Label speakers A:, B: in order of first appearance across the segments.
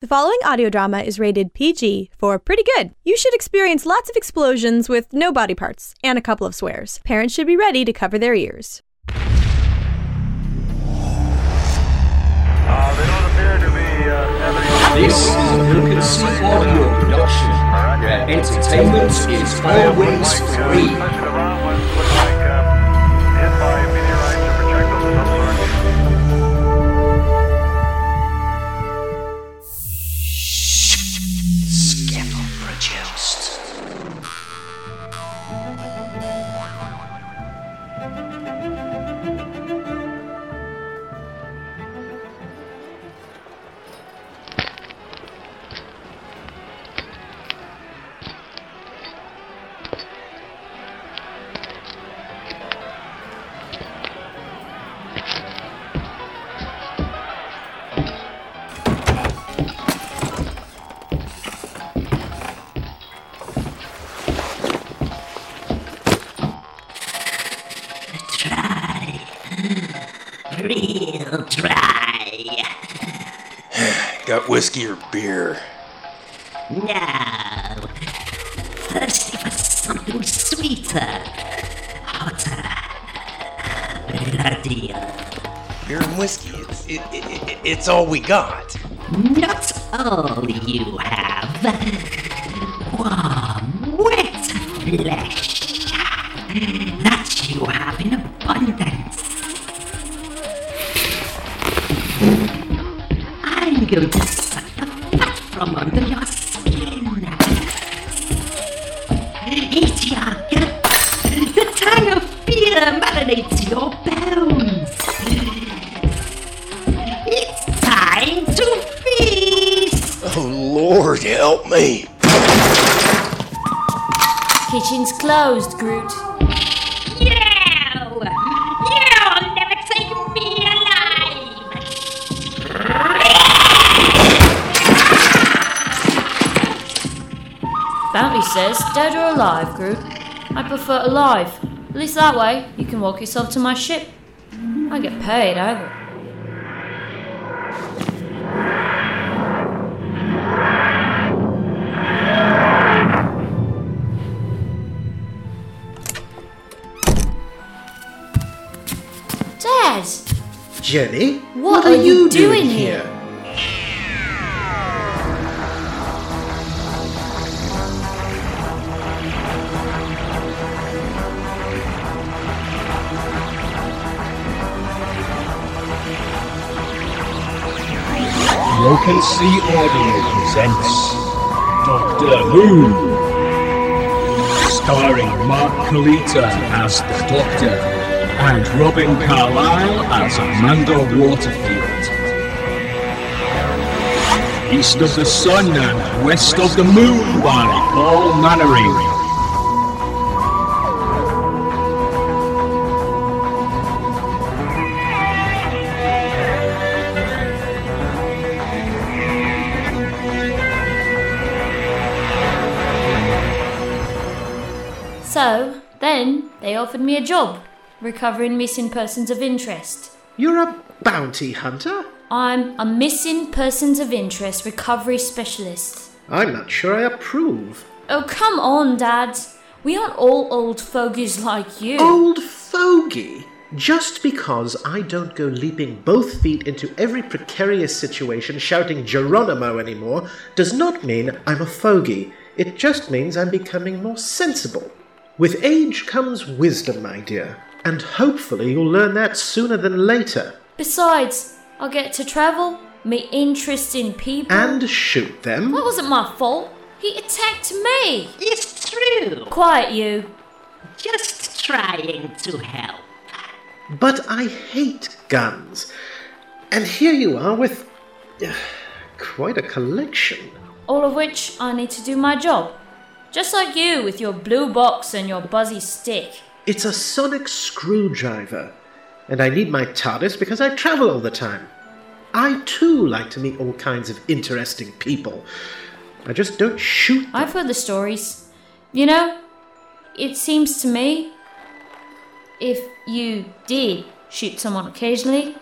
A: The following audio drama is rated PG for pretty good. You should experience lots of explosions with no body parts and a couple of swears. Parents should be ready to cover their ears.
B: Uh, they don't appear to be uh,
C: This is a Wilkinson audio production, where entertainment is always free.
D: Whiskey or beer?
E: No. Thirsty for something sweeter. Hotter. Bloodier.
D: Beer and whiskey. It's, it, it, it, it's all we got.
E: Not all you have.
D: Lord, help me.
F: Kitchen's closed, Groot.
E: You! You'll never take me alive!
F: Bounty says dead or alive, Groot. I prefer alive. At least that way you can walk yourself to my ship. I get paid either.
G: Jenny,
F: what, are, you doing, here?
C: Broken Sea Audio presents Doctor Who. Starring Mark Kalita as the Doctor and Robin Carlyle as Amanda Waterfield. East of the Sun and West of the Moon by Paul Mannering.
F: So, then they offered me a job, recovering missing persons of interest.
G: You're a bounty hunter?
F: I'm a missing persons of interest recovery specialist.
G: I'm not sure I approve.
F: Oh, come on, Dad. We aren't all old fogies like you.
G: Old fogey! Just because I don't go leaping both feet into every precarious situation shouting Geronimo anymore does not mean I'm a fogey. It just means I'm becoming more sensible. With age comes wisdom, my dear, and hopefully you'll learn that sooner than later.
F: Besides, I'll get to travel, meet interesting people.
G: And shoot them.
F: that wasn't my fault. He attacked me.
E: It's true.
F: Quiet, you.
E: Just trying to help.
G: But I hate guns. And here you are with uh, quite a collection.
F: All of which I need to do my job. Just like you with your blue box and your buzzy stick.
G: It's a sonic screwdriver. And I need my TARDIS because I travel all the time. I too like to meet all kinds of interesting people. I just don't shoot them.
F: I've heard the stories. You know, it seems to me if you did shoot someone occasionally,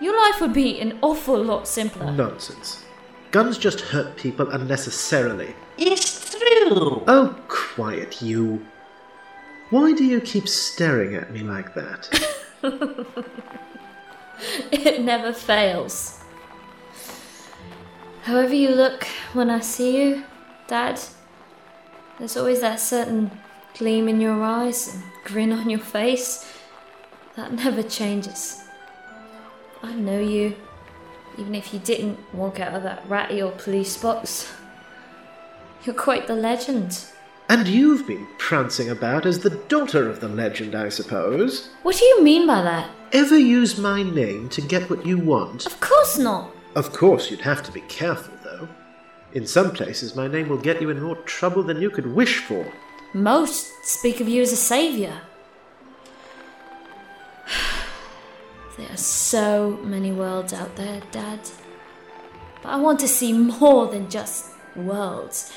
F: your life would be an awful lot simpler.
G: Nonsense. Guns just hurt people unnecessarily.
E: It's true.
G: Oh, quiet, you. Why do you keep staring at me like that?
F: It never fails. However you look when I see you, Dad, there's always that certain gleam in your eyes and grin on your face that never changes. I know you, even if you didn't walk out of that ratty old police box. You're quite the legend.
G: And you've been prancing about as the daughter of the legend, I suppose.
F: What do you mean by that?
G: Ever use my name to get what you want?
F: Of course not.
G: Of course, you'd have to be careful, though. In some places, my name will get you in more trouble than you could wish for.
F: Most speak of you as a saviour. There are so many worlds out there, Dad. But I want to see more than just worlds.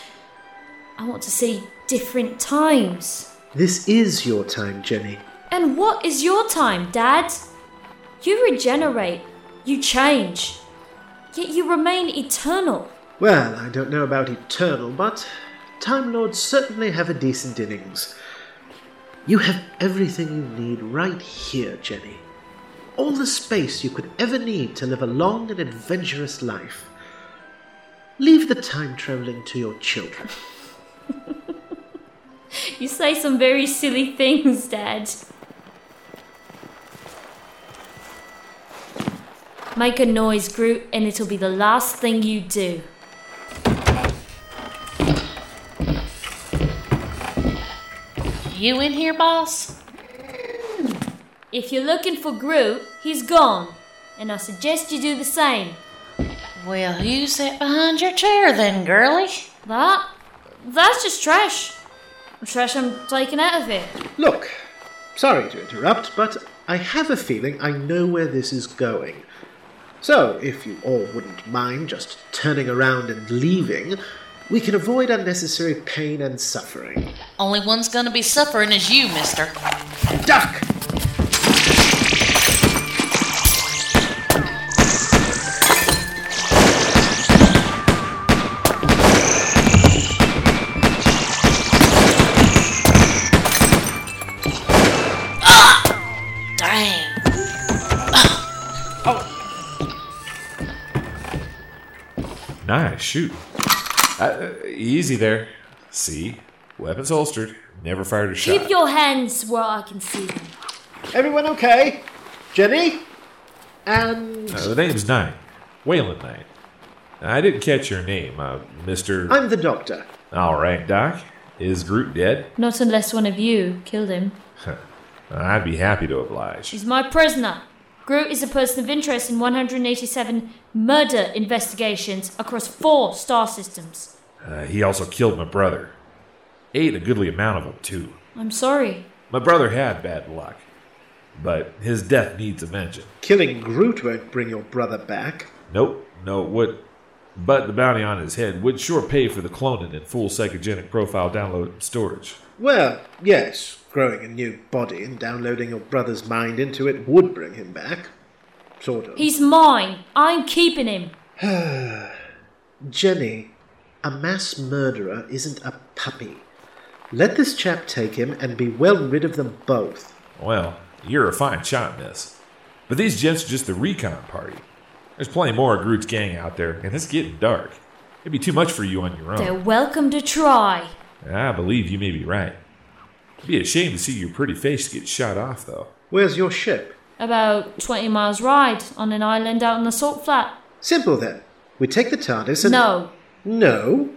F: I want to see different times.
G: This is your time, Jenny.
F: And what is your time, Dad? You regenerate, you change, yet you remain eternal.
G: Well, I don't know about eternal, but Time Lords certainly have a decent innings. You have everything you need right here, Jenny. All the space you could ever need to live a long and adventurous life. Leave the time traveling to your children.
F: You say some very silly things, Dad. Make a noise, Groot, and it'll be the last thing you do.
E: You in here, boss?
F: If you're looking for Groot, he's gone. And I suggest you do the same.
E: Well, who's that behind your chair then, girlie?
F: That? That's just trash. Trash I'm taking out of it.
G: Look, sorry to interrupt, but I have a feeling I know where this is going. So, if you all wouldn't mind just turning around and leaving, we can avoid unnecessary pain and suffering.
E: Only one's gonna be suffering is you, mister.
G: Duck!
H: Nice shoot. Uh, easy there. See, weapons holstered. Never fired a shot.
F: Keep your hands where I can see them.
G: Everyone okay? Jenny? And.
H: Uh, the name's Knight. Waylon Knight. I didn't catch your name, uh, Mister.
G: I'm the doctor.
H: All right, Doc. Is Groot dead?
F: Not unless one of you killed him.
H: I'd be happy to oblige.
F: He's my prisoner. Groot is a person of interest in 187 murder investigations across four star systems.
H: Uh, he also killed my brother. Ate a goodly amount of them, too.
F: I'm sorry.
H: My brother had bad luck, but his death needs a mention.
G: Killing Groot won't bring your brother back.
H: Nope, no, it would. But the bounty on his head would sure pay for the cloning and full psychogenic profile download and storage.
G: Well, yes, growing a new body and downloading your brother's mind into it would bring him back. Sort of.
F: He's mine. I'm keeping him.
G: Jenny, a mass murderer isn't a puppy. Let this chap take him and be well rid of them both.
H: Well, you're a fine shot, miss. But these gents are just the recon party. There's plenty more of Groot's gang out there, and it's getting dark. It'd be too much for you on your own.
F: They're welcome to try.
H: I believe you may be right. It'd be a shame to see your pretty face get shot off, though.
G: Where's your ship?
F: About 20 miles ride on an island out in the salt flat.
G: Simple then. We take the TARDIS and.
F: No,
G: No?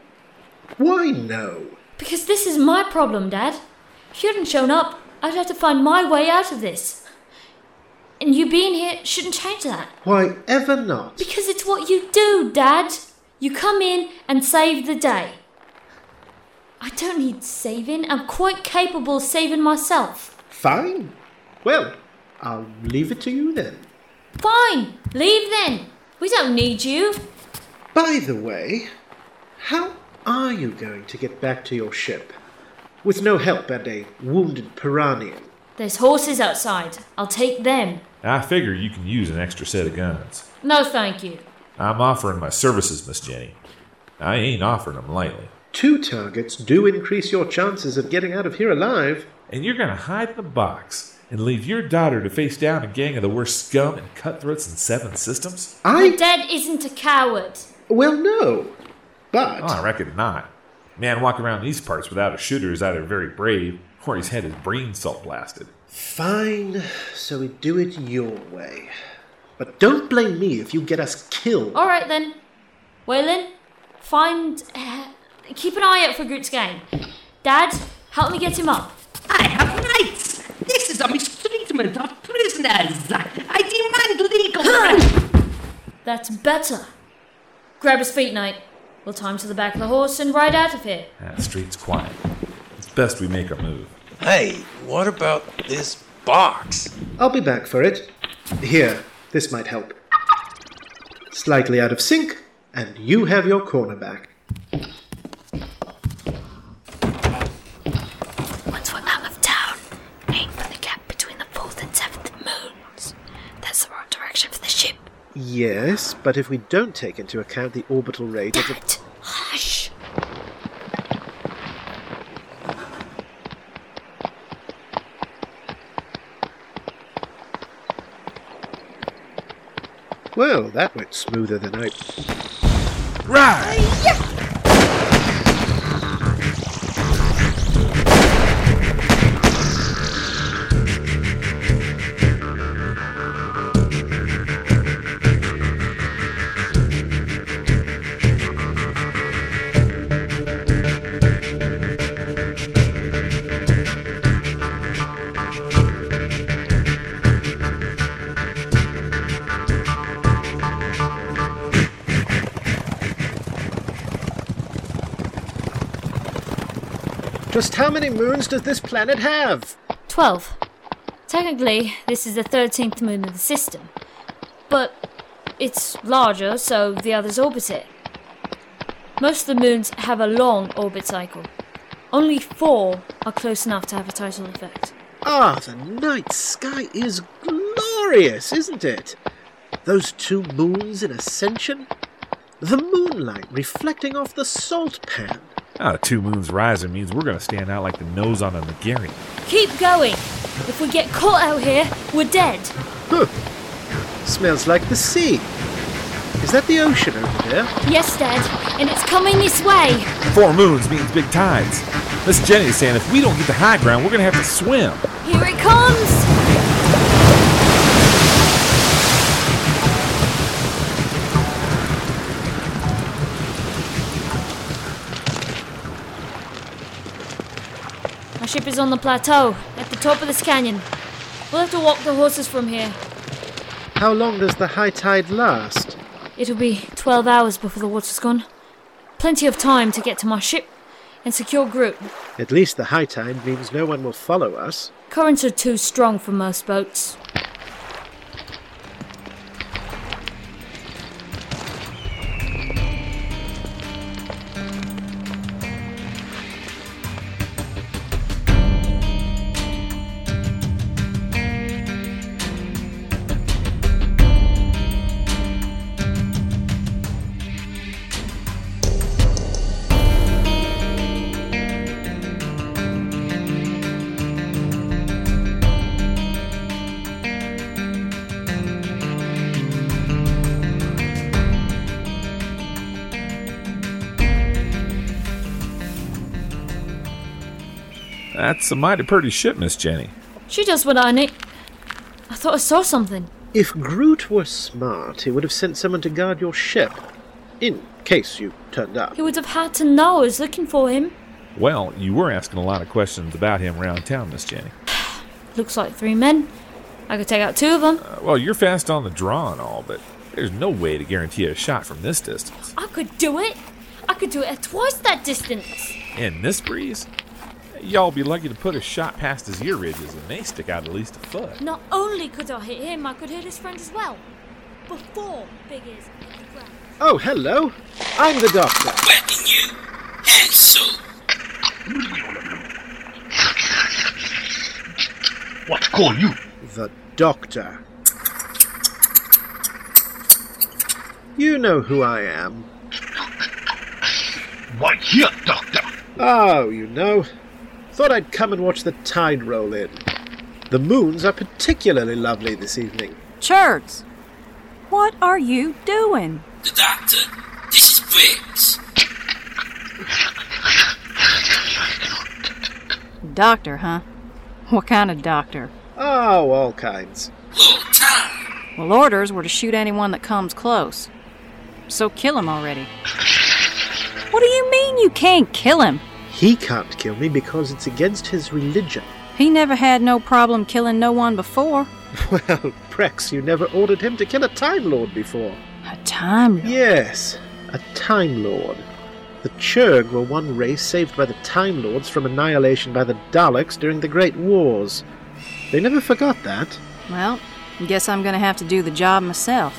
G: Why no?
F: because this is my problem, Dad. If you hadn't shown up, I'd have to find my way out of this. And you being here shouldn't change that.
G: Why ever not?
F: Because it's what you do, Dad. You come in and save the day. I don't need saving. I'm quite capable of saving myself.
G: Fine. Well, I'll leave it to you then.
F: Fine, leave then. We don't need you.
G: By the way, how are you going to get back to your ship? With no help and a wounded Piranian.
F: There's horses outside. I'll take them.
H: I figure you can use an extra set of guns.
F: No, thank you.
H: I'm offering my services, Miss Jenny. I ain't offering them lightly.
G: Two targets do increase your chances of getting out of here alive.
H: And you're gonna hide in the box and leave your daughter to face down a gang of the worst scum and cutthroats in seven systems?
F: My
G: I.
F: dad isn't a coward.
G: Well, no. But.
H: Oh, I reckon not. Man walking around these parts without a shooter is either very brave or he's had his brain salt blasted.
G: Fine, so we do it your way. But don't blame me if you get us killed.
F: All right then, Waylon, find, uh, keep an eye out for Groot's gang. Dad, help me get him up.
E: I have rights. This is a mistreatment of prisoners. I demand legal rights.
F: That's better. Grab his feet, Knight. We'll tie him to the back of the horse and ride out of here.
H: The street's quiet. It's best we make a move.
D: Hey, what about this box?
G: I'll be back for it. Here, this might help. Slightly out of sync, and you have your corner back.
I: Once we're out of town, aim for the gap between the fourth and seventh moons. That's the right direction for the ship.
G: Yes, but if we don't take into account the orbital rate of the.
I: Hush!
G: Well, that went smoother than I.
H: Right!
G: Just how many moons does this planet have?
F: Twelve. Technically, this is the thirteenth moon of the system, but it's larger, so the others orbit it. Most of the moons have a long orbit cycle. Only four are close enough to have a tidal effect.
G: Ah, the night sky is glorious, isn't it? Those two moons in ascension? The moonlight reflecting off the salt pan.
H: Ah, two moons rising means we're gonna stand out like the nose on a McGarry.
F: Keep going! If we get caught out here, we're dead.
G: Huh. Smells like the sea. Is that the ocean over there?
F: Yes, Dad, and it's coming this way.
H: Four moons means big tides. Miss Jenny's saying if we don't get the high ground, we're gonna have to swim.
F: Here it comes! Ship is on the plateau, at the top of this canyon. We'll have to walk the horses from here.
G: How long does the high tide last?
F: It'll be 12 hours before the water's gone. Plenty of time to get to my ship and secure Groot.
G: At least the high tide means no one will follow us.
F: Currents are too strong for most boats.
H: That's a mighty pretty ship, Miss Jenny.
F: She does what I need. I thought I saw something.
G: If Groot were smart, he would have sent someone to guard your ship. In case you turned up.
F: He would have had to know I was looking for him.
H: Well, you were asking a lot of questions about him around town, Miss Jenny.
F: Looks like three men. I could take out two of them.
H: Uh, well, you're fast on the draw and all, but there's no way to guarantee a shot from this distance.
F: I could do it. I could do it at twice that distance.
H: In this breeze, y'all be lucky to put a shot past his ear ridges, and they stick out at least a foot.
F: Not only could I hit him, I could hit his friend as well. Before Big Ears hit the ground.
G: Oh, hello. I'm the doctor.
D: Letting you handsome.
C: What call you?
G: The doctor. You know who I am.
J: Why, here, Doctor.
G: Oh, you know. Thought I'd come and watch the tide roll in. The moons are particularly lovely this evening.
K: Churg, what are you doing?
I: The doctor. This is Briggs.
K: Doctor, huh? What kind of doctor?
G: Oh, all kinds.
I: Lord Tom.
K: Well, orders were to shoot anyone that comes close. So kill him already. What do you mean you can't kill him?
G: He can't kill me because it's against his religion.
K: He never had no problem killing no one before.
G: Well, Prex, you never ordered him to kill a Time Lord before.
K: A time Lord?
G: Yes, a Time Lord. The Churg were one race saved by the Time Lords from annihilation by the Daleks during the Great Wars. They never forgot that.
K: Well, guess I'm gonna have to do the job myself.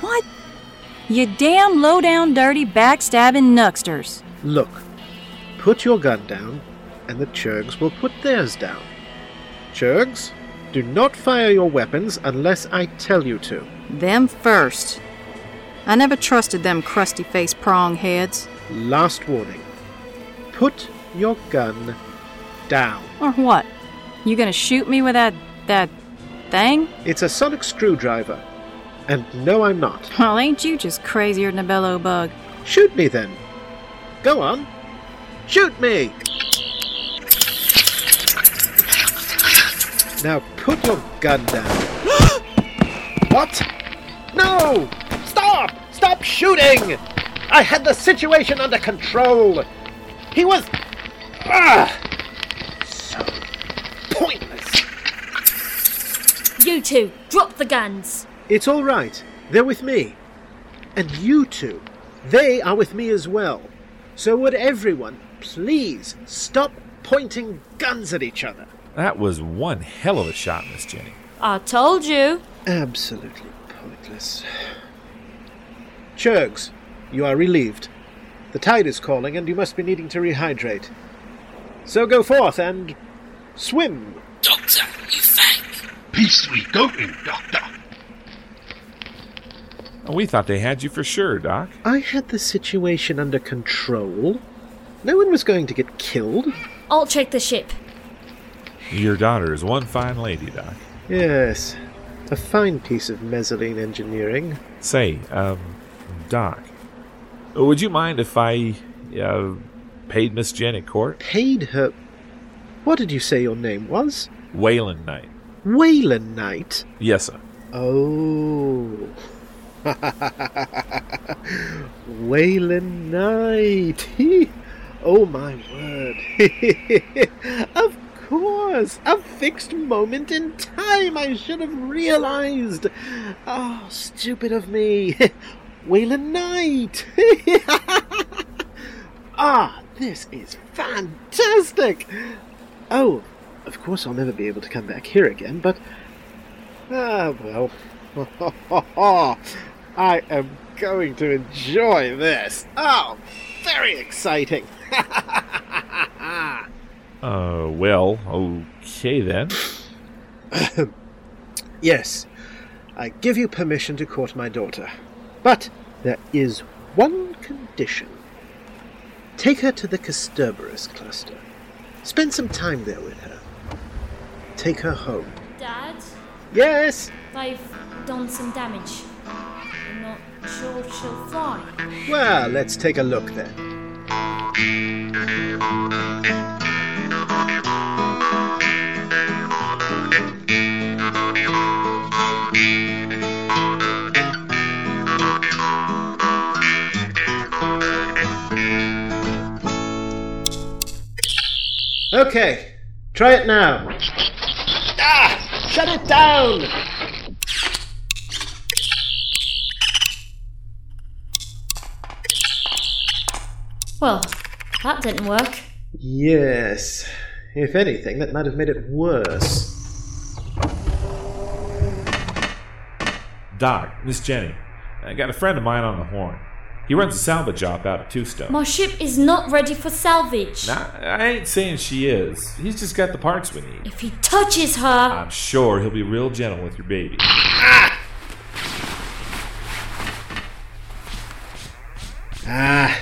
K: What? You damn low down, dirty, backstabbing nucksters.
G: Look, put your gun down, and the Churgs will put theirs down. Churgs, do not fire your weapons unless I tell you to.
K: Them first. I never trusted them crusty faced prong heads.
G: Last warning. Put your gun down.
K: Or what? You gonna shoot me with that. that thing?
G: It's a sonic screwdriver. And no, I'm not.
K: Well, ain't you just crazier than a bellow bug?
G: Shoot me then. Go on. Shoot me! Now put your gun down. what? No! Stop! Stop shooting! I had the situation under control. He was. Ah! So pointless.
F: You two, drop the guns.
G: It's all right. They're with me. And you two, they are with me as well. So would everyone please stop pointing guns at each other?
H: That was one hell of a shot, Miss Jenny.
F: I told you.
G: Absolutely pointless. Churgs, you are relieved. The tide is calling and you must be needing to rehydrate. So go forth and swim.
I: Doctor, you think?
J: Peace we go in, Doctor.
H: Oh, we thought they had you for sure, Doc.
G: I had the situation under control. No one was going to get killed.
F: I'll check the ship.
H: Your daughter is one fine lady, Doc.
G: Yes, a fine piece of mezzanine engineering.
H: Say, um, Doc, would you mind if I, uh, paid Miss Jenny court?
G: Paid her. What did you say your name was?
H: Wayland Knight.
G: Wayland Knight?
H: Yes, sir.
G: Oh. Wayland Knight. oh my word. of course. A fixed moment in time. I should have realized. Oh, stupid of me. Wayland Knight. ah, this is fantastic. Oh, of course I'll never be able to come back here again, but. Ah, well. I am going to enjoy this. Oh, very exciting.
H: Uh, well, okay then.
G: yes, I give you permission to court my daughter. But there is one condition. Take her to the Casturberus cluster. Spend some time there with her. Take her home.
F: Dad,
G: Yes?
F: I've done some damage. Sure she'll.
G: Well, let's take a look then. Okay, try it now. Ah! Shut it down!
F: Well, that didn't work.
G: Yes. If anything, that might have made it worse.
H: Doc, Miss Jenny, I got a friend of mine on the horn. He runs a salvage shop out of Two Stone.
F: My ship is not ready for salvage.
H: Nah, I ain't saying she is. He's just got the parts we need.
F: If he touches her,
H: I'm sure he'll be real gentle with your baby.
G: Ah! Ah,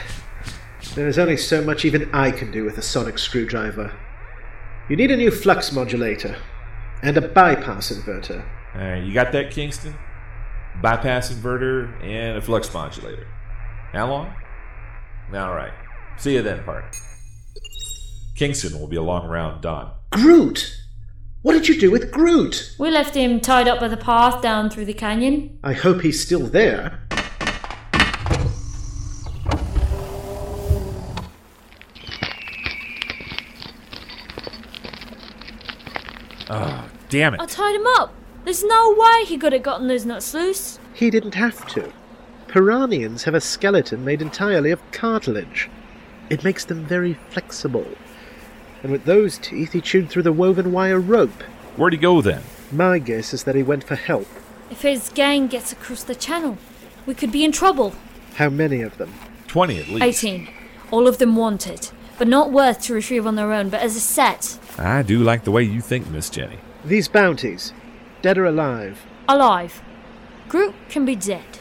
G: there is only so much even I can do with a sonic screwdriver. You need a new flux modulator and a bypass inverter.
H: Alright, you got that, Kingston? Bypass inverter and a flux modulator. How long? Alright. See you then, partner. Kingston will be along around dawn.
G: Groot! What did you do with Groot?
F: we left him tied up by the path down through the canyon.
G: I hope he's still there.
H: Oh, damn it.
F: I tied him up. There's no way he could have gotten those nuts loose.
G: He didn't have to. Piranhians have a skeleton made entirely of cartilage. It makes them very flexible. And with those teeth, he chewed through the woven wire rope.
H: Where'd he go then?
G: My guess is that he went for help.
F: If his gang gets across the channel, we could be in trouble.
G: How many of them?
H: 20 at least.
F: 18. All of them wanted, but not worth to retrieve on their own, but as a set.
H: I do like the way you think, Miss Jenny.
G: These bounties, dead or alive?
F: Alive. Groot can be dead.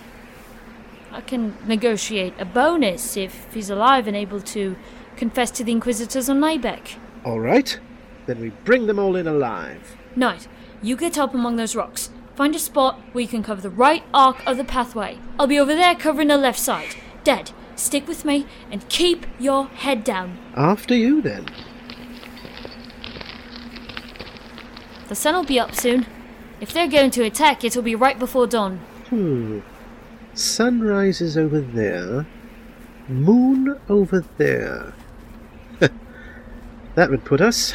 F: I can negotiate a bonus if he's alive and able to confess to the Inquisitors on Nabeck.
G: All right. Then we bring them all in alive.
F: Knight, you get up among those rocks. Find a spot where you can cover the right arc of the pathway. I'll be over there covering the left side. Dead. Stick with me and keep your head down.
G: After you, then.
F: The sun will be up soon. If they're going to attack, it'll be right before dawn.
G: Hmm. Sunrise is over there. Moon over there. that would put us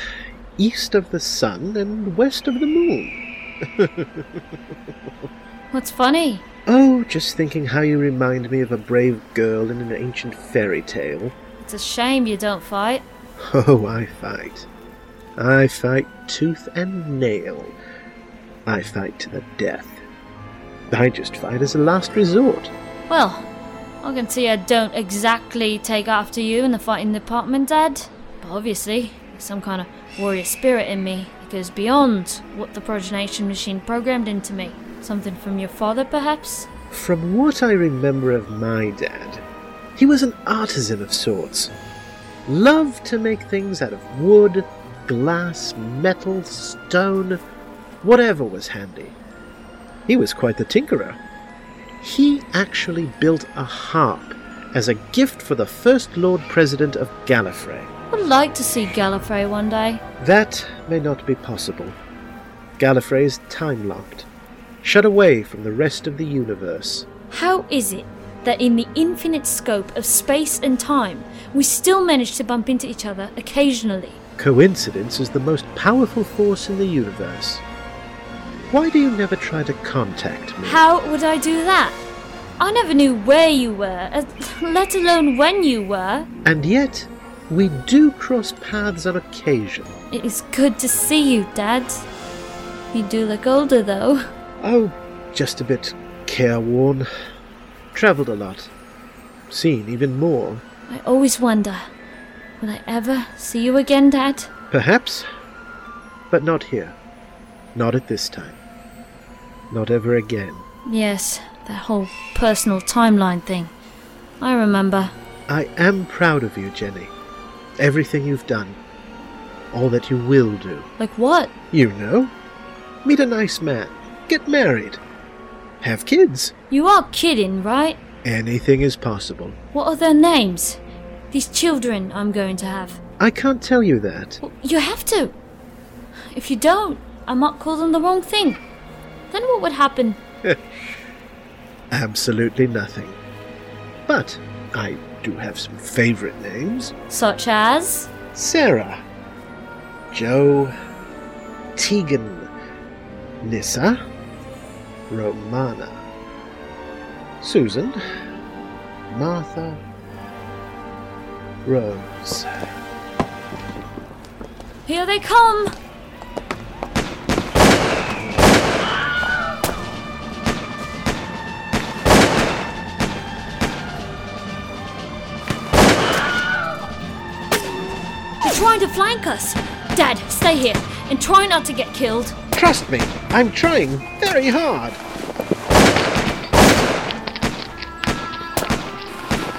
G: east of the sun and west of the moon.
F: What's funny?
G: Oh, just thinking how you remind me of a brave girl in an ancient fairy tale.
F: It's a shame you don't fight.
G: Oh, I fight. I fight tooth and nail. I fight to the death. I just fight as a last resort.
F: Well, I can see I don't exactly take after you in the fighting department, Dad. But obviously, there's some kind of warrior spirit in me that goes beyond what the progenation machine programmed into me. Something from your father, perhaps?
G: From what I remember of my dad, he was an artisan of sorts. Loved to make things out of wood, glass, metal, stone, whatever was handy. He was quite the tinkerer. He actually built a harp as a gift for the first Lord President of Gallifrey.
F: I'd like to see Gallifrey one day.
G: That may not be possible. Gallifrey is time locked, shut away from the rest of the universe.
F: How is it that in the infinite scope of space and time, we still manage to bump into each other occasionally?
G: Coincidence is the most powerful force in the universe. Why do you never try to contact me?
F: How would I do that? I never knew where you were, uh, let alone when you were.
G: And yet, we do cross paths on occasion.
F: It is good to see you, Dad. You do look older, though.
G: Oh, just a bit careworn. Travelled a lot. Seen even more.
F: I always wonder will I ever see you again, Dad?
G: Perhaps, but not here. Not at this time. Not ever again.
F: Yes, that whole personal timeline thing. I remember.
G: I am proud of you, Jenny. Everything you've done. All that you will do.
F: Like what?
G: You know. Meet a nice man. Get married. Have kids.
F: You are kidding, right?
G: Anything is possible.
F: What are their names? These children I'm going to have.
G: I can't tell you that.
F: Well, you have to. If you don't, I might call them the wrong thing. Then what would happen?
G: Absolutely nothing. But I do have some favorite names
F: Such as?
G: Sarah, Jo, Tegan, Nyssa, Romana, Susan, Martha, Rose.
F: Here they come! They're trying to flank us! Dad, stay here and try not to get killed.
G: Trust me, I'm trying very hard.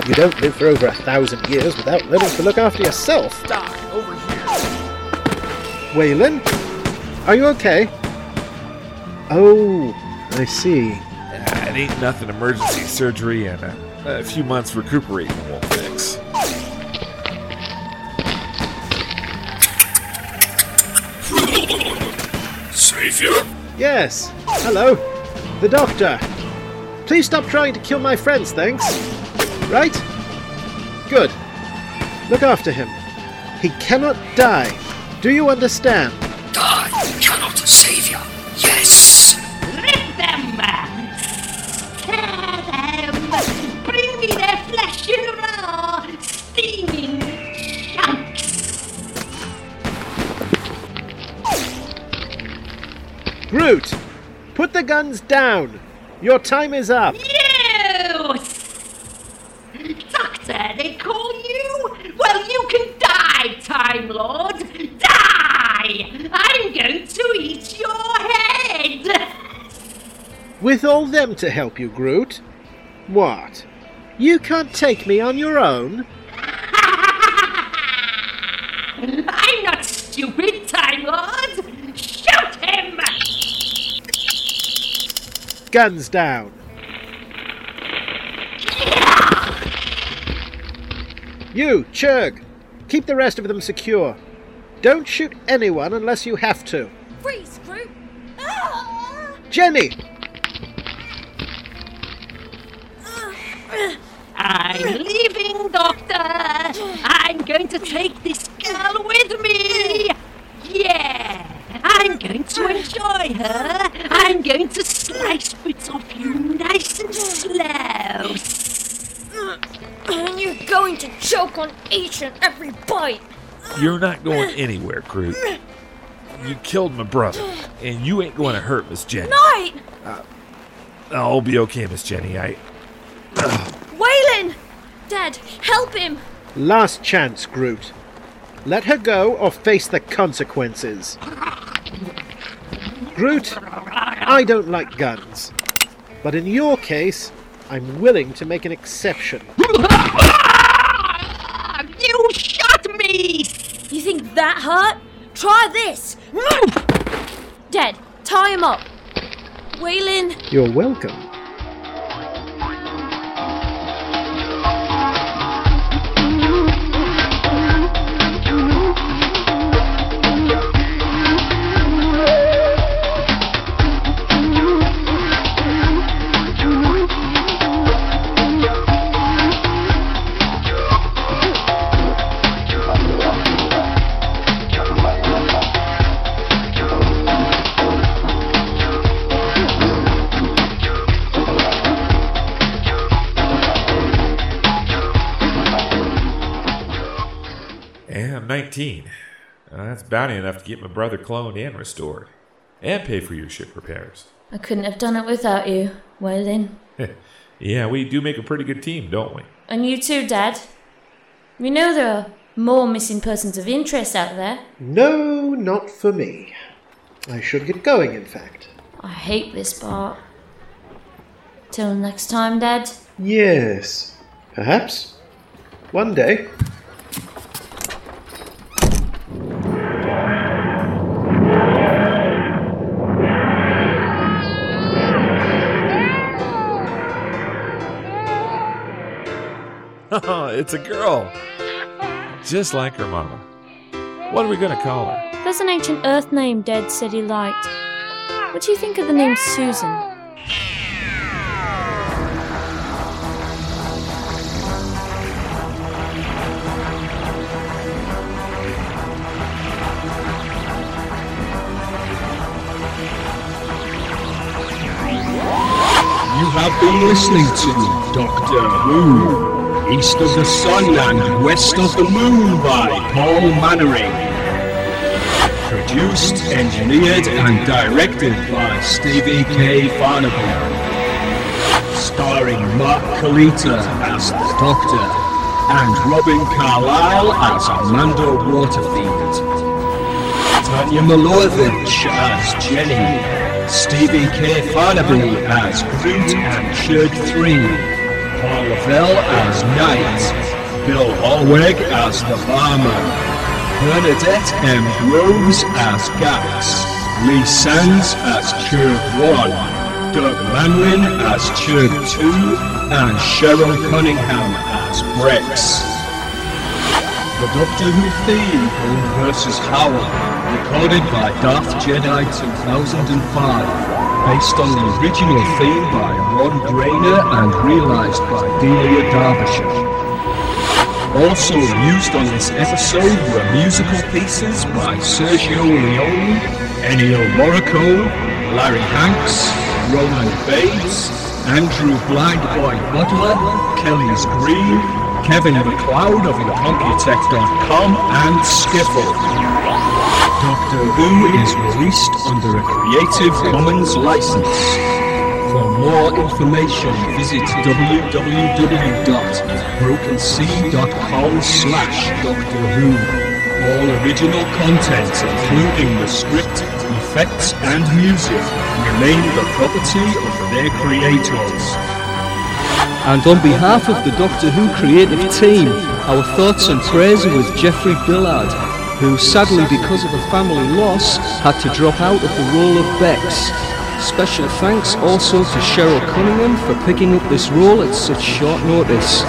G: You don't live for over a thousand years without learning to look after yourself.
D: Doc, over here.
G: Waylon, are you okay? Oh, I see.
H: It ain't nothing emergency surgery and a, a few months recuperating won't fix.
G: Yes. Hello. The doctor. Please stop trying to kill my friends, thanks. Right? Good. Look after him. He cannot die. Do you understand?
C: Die cannot save you. Yes.
G: Groot! Put the guns down! Your time is up!
E: You! Doctor, they call you? Well, you can die, Time Lord! Die! I'm going to eat your head!
G: With all them to help you, Groot? What? You can't take me on your own?
E: I'm not stupid, Time Lord! Shoot him!
G: Guns down! You, Churg! Keep the rest of them secure. Don't shoot anyone unless you have to.
F: Freeze, Groot!
G: Jenny!
E: I'm leaving, Doctor! I'm going to take this girl with me! Yeah! I'm going to enjoy her! I'm going to slice bits off you nice and slow!
F: And you're going to choke on each and every bite.
H: You're not going anywhere, Groot. You killed my brother, and you ain't going to hurt Miss Jenny.
F: Knight!
H: Uh, I'll be okay, Miss Jenny. I.
F: Waylon! Dad, help him!
G: Last chance, Groot. Let her go or face the consequences. Groot, I don't like guns. But in your case, I'm willing to make an exception.
E: You shot me!
F: You think that hurt? Try this! Dead. tie him up. Waylon,
G: You're welcome.
H: Bounty enough to get my brother cloned and restored. And pay for your ship repairs.
F: I couldn't have done it without you, Waylon.
H: yeah, we do make a pretty good team, don't we?
F: And you too, Dad. We know there are more missing persons of interest out there.
G: No, not for me. I should get going, in fact.
F: I hate this part. Till next time, Dad.
G: Yes, perhaps. One day.
H: It's a girl. Just like her mama. What are we gonna call her?
F: There's an ancient Earth name Dad said he liked. What do you think of the name Susan?
C: You have been listening to Doctor Who, East of the Sun and West of the Moon by Paul Mannering. Produced, engineered, and directed by Stevie K. Farnaby. Starring Mark Kalita as the Doctor and Robin Carlyle as Amanda Waterfield. Tanya Milovich as Jenny, Stevie K. Farnaby as Groot and Churg 3, Paul Lavelle as Knight, Bill Allweg as the Barman, Bernadette M. Groves as Gax, Lee Sands as Chirp 1, Doug Manlin as Chirp 2, and Cheryl Cunningham as Brex. The Doctor Who theme, Home vs. Howell, recorded by Darth Jedi 2005, based on the original theme by Ron Grainer and realised by Delia Derbyshire. Also used on this episode were musical pieces by Sergio Leone, Ennio Morricone, Larry Hanks, Roman Bates, Andrew Blindboy Butler, Kelly's Green, Kevin MacLeod of Incompetech.com, and Skiffle. Doctor Who is released under a Creative Commons license. For more information, visit www.brokensea.com slash Doctor Who. All original content, including the script, effects, and music, remain the property of their creators.
L: And on behalf of the Doctor Who creative team, our thoughts and prayers are with Jeffrey Billard, who sadly because of a family loss had to drop out of the role of Bex. Special thanks also to Cheryl Cunningham for picking up this role at such short notice.